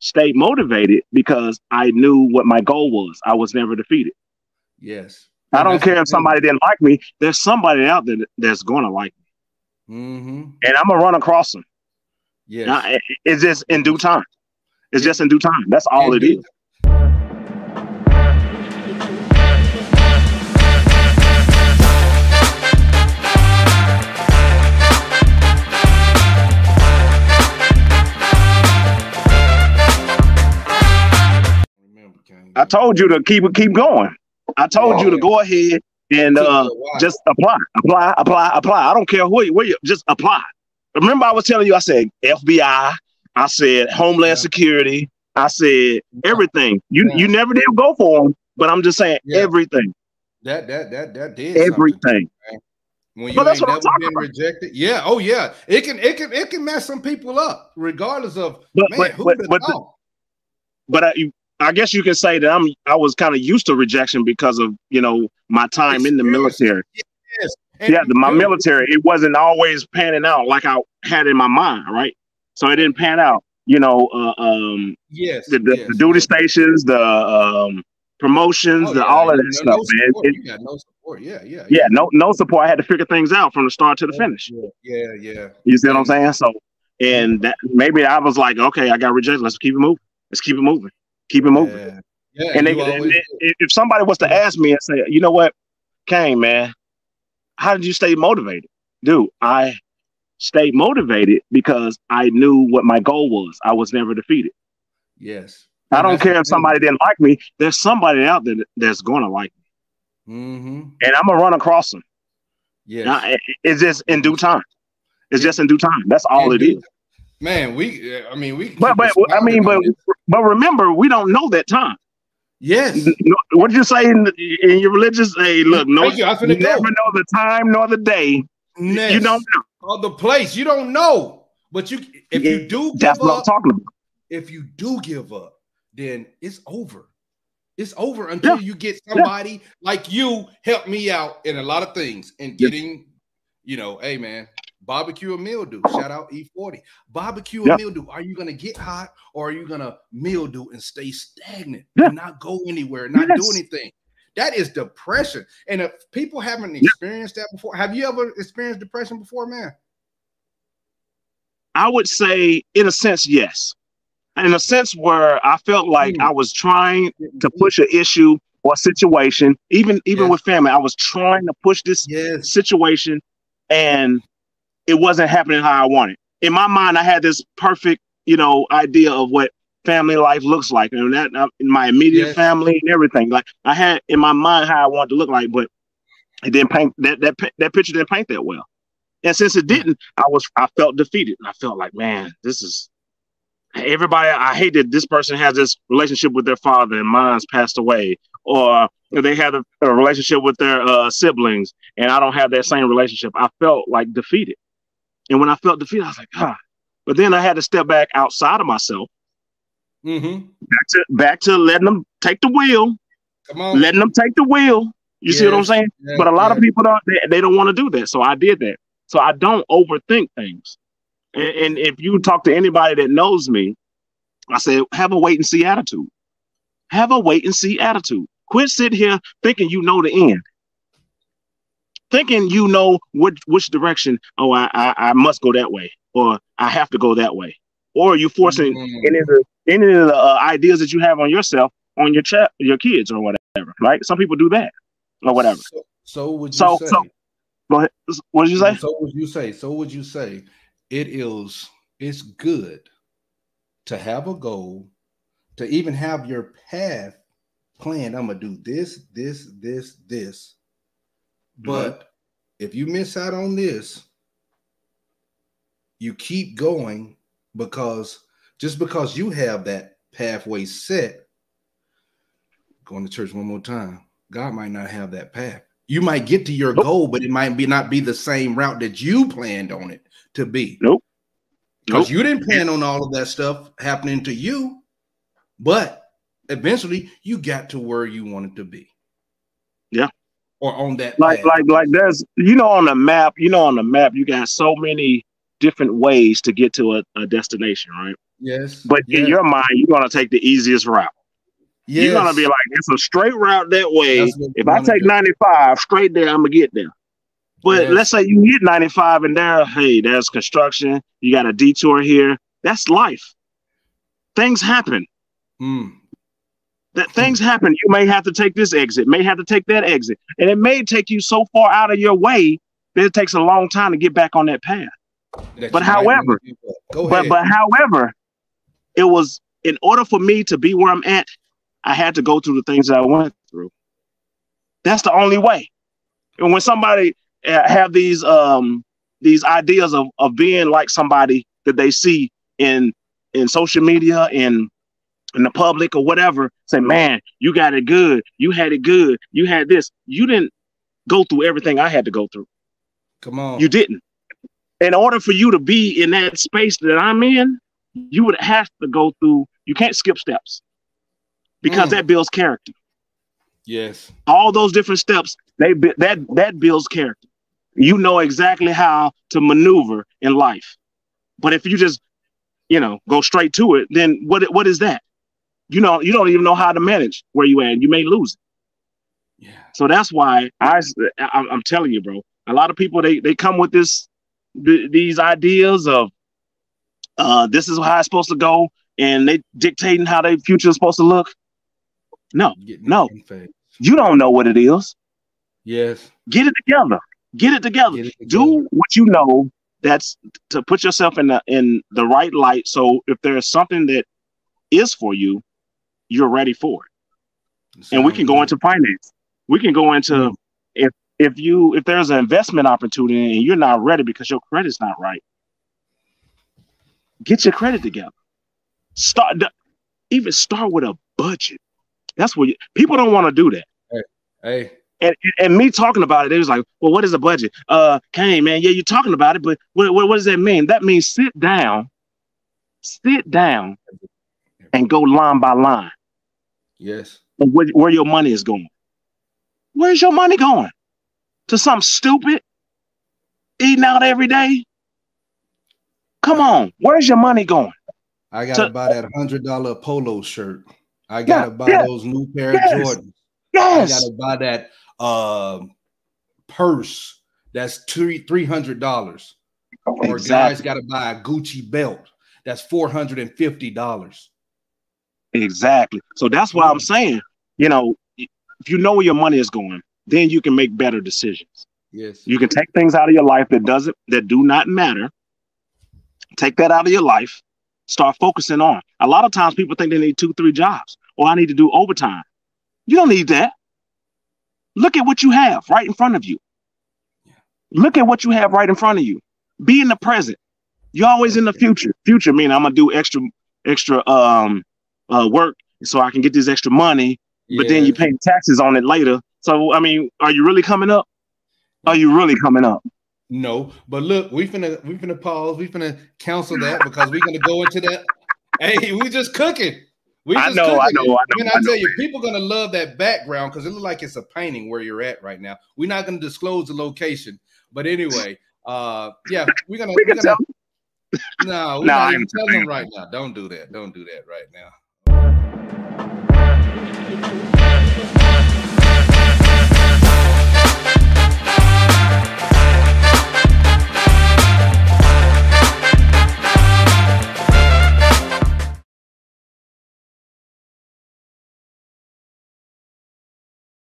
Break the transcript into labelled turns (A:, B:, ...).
A: stayed motivated because I knew what my goal was. I was never defeated.
B: Yes.
A: I don't care if somebody didn't like me. There's somebody out there that's going to like
B: me, mm-hmm.
A: and I'm gonna run across them.
B: Yeah,
A: it's just in due time. It's just in due time. That's all it is. I told you to keep keep going. I told oh, you to go ahead and uh, just apply, apply, apply, apply. I don't care where you, where you just apply. Remember, I was telling you, I said FBI, I said Homeland yeah. Security, I said everything. You yeah. you never did go for them, but I'm just saying yeah. everything.
B: That that that that did
A: everything.
B: When you ain't never been about. rejected, yeah, oh yeah, it can it can it can mess some people up, regardless of
A: but,
B: man,
A: but,
B: who
A: but, but, the, but I, I guess you can say that I'm I was kind of used to rejection because of you know my time in the military. Yes. And yeah, the, my military it wasn't always panning out like I had in my mind, right? So it didn't pan out. You know, uh, um,
B: yes,
A: the, the,
B: yes,
A: the duty stations, the um, promotions, oh, the, yeah, all of that no, stuff, no man.
B: It, you got no support. Yeah, yeah,
A: yeah, yeah. No, no support. I had to figure things out from the start to the finish.
B: Yeah, yeah, yeah.
A: You see what I'm saying? So, and that maybe I was like, okay, I got rejected. Let's keep it moving. Let's keep it moving. Keep it moving.
B: Yeah. Yeah,
A: and, they, and if somebody was to ask me and say, you know what, Kane, man, how did you stay motivated? Dude, I stayed motivated because I knew what my goal was. I was never defeated.
B: Yes.
A: I don't care if somebody didn't like me. There's somebody out there that's going to like
B: me. Mm-hmm.
A: And I'm going to run across them.
B: Yeah.
A: It's just in due time. It's just in due time. That's all it is.
B: Man, we, I mean, we,
A: but, but, I mean, but, but remember, we don't know that time.
B: Yes.
A: What you say in, in your religious? Hey, look, no, you, you never know the time nor the day.
B: Ness.
A: You don't know.
B: Or the place. You don't know. But you, if yeah, you do,
A: that's what up, I'm talking about.
B: If you do give up, then it's over. It's over until yeah. you get somebody yeah. like you help me out in a lot of things and getting, you know, hey man, Barbecue or mildew. Shout out E40. Barbecue or mildew. Are you going to get hot or are you going to mildew and stay stagnant and not go anywhere, not yes. do anything? That is depression. And if people haven't experienced that before, have you ever experienced depression before, man?
A: I would say, in a sense, yes. In a sense where I felt like mm. I was trying to push an issue or situation, even even yes. with family, I was trying to push this
B: yes.
A: situation, and it wasn't happening how I wanted. In my mind, I had this perfect, you know, idea of what family life looks like, and that uh, in my immediate yes. family and everything. Like I had in my mind how I wanted to look like, but it didn't paint that that that picture didn't paint that well. And since it didn't, I was I felt defeated. And I felt like, man, this is everybody. I hate that this person has this relationship with their father and mine's passed away, or they have a, a relationship with their uh, siblings, and I don't have that same relationship. I felt like defeated. And when I felt defeated, I was like, ah. But then I had to step back outside of myself.
B: Mm-hmm.
A: Back to back to letting them take the wheel.
B: Come on.
A: Letting them take the wheel. You yes. see what I'm saying? Yeah, but a lot yeah. of people don't they, they don't want to do that. So I did that. So I don't overthink things. And, and if you talk to anybody that knows me, I say have a wait and see attitude. Have a wait and see attitude. Quit sitting here thinking you know the end thinking you know which which direction. Oh, I, I, I must go that way, or I have to go that way, or you forcing mm-hmm. any of the any of the uh, ideas that you have on yourself on your chat your kids or whatever. Right? Some people do that or whatever.
B: So, so would you
A: so,
B: say?
A: So, go ahead. What did you say?
B: So would you say? So would you say it is it's good to have a goal, to even have your path planned. I'm gonna do this, this, this, this but if you miss out on this, you keep going because just because you have that pathway set, going to church one more time, God might not have that path. You might get to your
A: nope.
B: goal, but it might be not be the same route that you planned on it to be.
A: Nope.
B: Because nope. you didn't plan on all of that stuff happening to you, but eventually you got to where you wanted to be.
A: Yeah
B: or on that
A: like path. like like there's you know on the map you know on the map you got so many different ways to get to a, a destination, right?
B: Yes.
A: But
B: yes.
A: in your mind, you're gonna take the easiest route. Yes. You're gonna be like, it's a straight route that way. If I take 95 straight there, I'm gonna get there. But yes. let's say you hit 95 and there, hey, there's construction, you got a detour here. That's life. Things happen.
B: Mm.
A: That things happen. You may have to take this exit, may have to take that exit. And it may take you so far out of your way that it takes a long time to get back on that path. That but however, but but however, it was in order for me to be where I'm at, I had to go through the things that I went through. That's the only way. And when somebody uh, have these um these ideas of of being like somebody that they see in in social media and in the public or whatever, say, man, you got it good, you had it good, you had this. You didn't go through everything I had to go through.
B: Come on.
A: You didn't. In order for you to be in that space that I'm in, you would have to go through, you can't skip steps because mm. that builds character.
B: Yes.
A: All those different steps, they that that builds character. You know exactly how to maneuver in life. But if you just, you know, go straight to it, then what what is that? You know, you don't even know how to manage where you at. You may lose
B: it. Yeah.
A: So that's why I I'm telling you, bro. A lot of people they they come with this th- these ideas of uh this is how it's supposed to go, and they dictating how their future is supposed to look. No, no, you don't know what it is.
B: Yes.
A: Get it together. Get it together. Get it together. Do what you know. That's to put yourself in the in the right light. So if there's something that is for you, you're ready for it. and we can go into finance. We can go into mm-hmm. if if you if there's an investment opportunity and you're not ready because your credit's not right. Get your credit together. Start even start with a budget. That's what you, people don't want to do that.
B: Hey, hey.
A: And, and me talking about it, it was like, well, what is a budget? Uh, Kane, man, yeah, you're talking about it, but what, what, what does that mean? That means sit down, sit down, and go line by line.
B: Yes.
A: Where, where your money is going. Where's your money going? To something stupid? Eating out every day? Come on, where's your money going?
B: I gotta to, buy that hundred dollar polo shirt. I gotta yeah, buy yeah, those new pair yes, of Jordans.
A: Yes.
B: I gotta buy that uh, purse that's three three hundred dollars. Or exactly. guys gotta buy a Gucci belt that's four hundred and fifty dollars.
A: Exactly. So that's why I'm saying, you know, if you know where your money is going, then you can make better decisions.
B: Yes.
A: You can take things out of your life that doesn't that do not matter. Take that out of your life. Start focusing on. A lot of times people think they need two, three jobs, or I need to do overtime. You don't need that. Look at what you have right in front of you. Look at what you have right in front of you. Be in the present. You're always in the future. Future meaning I'm gonna do extra extra um uh, work so I can get this extra money, yeah. but then you pay taxes on it later. So I mean, are you really coming up? Are you really coming up?
B: No, but look, we finna we finna pause. We finna cancel that because we're gonna go into that. hey, we just cooking. We just
A: I know, cooking I know, I know.
B: And I, I tell you, people gonna love that background because it looks like it's a painting where you're at right now. We're not gonna disclose the location, but anyway, uh, yeah, we're gonna. we we're gonna no, we're no, not even telling them right now. Don't do that. Don't do that right now. Thank you.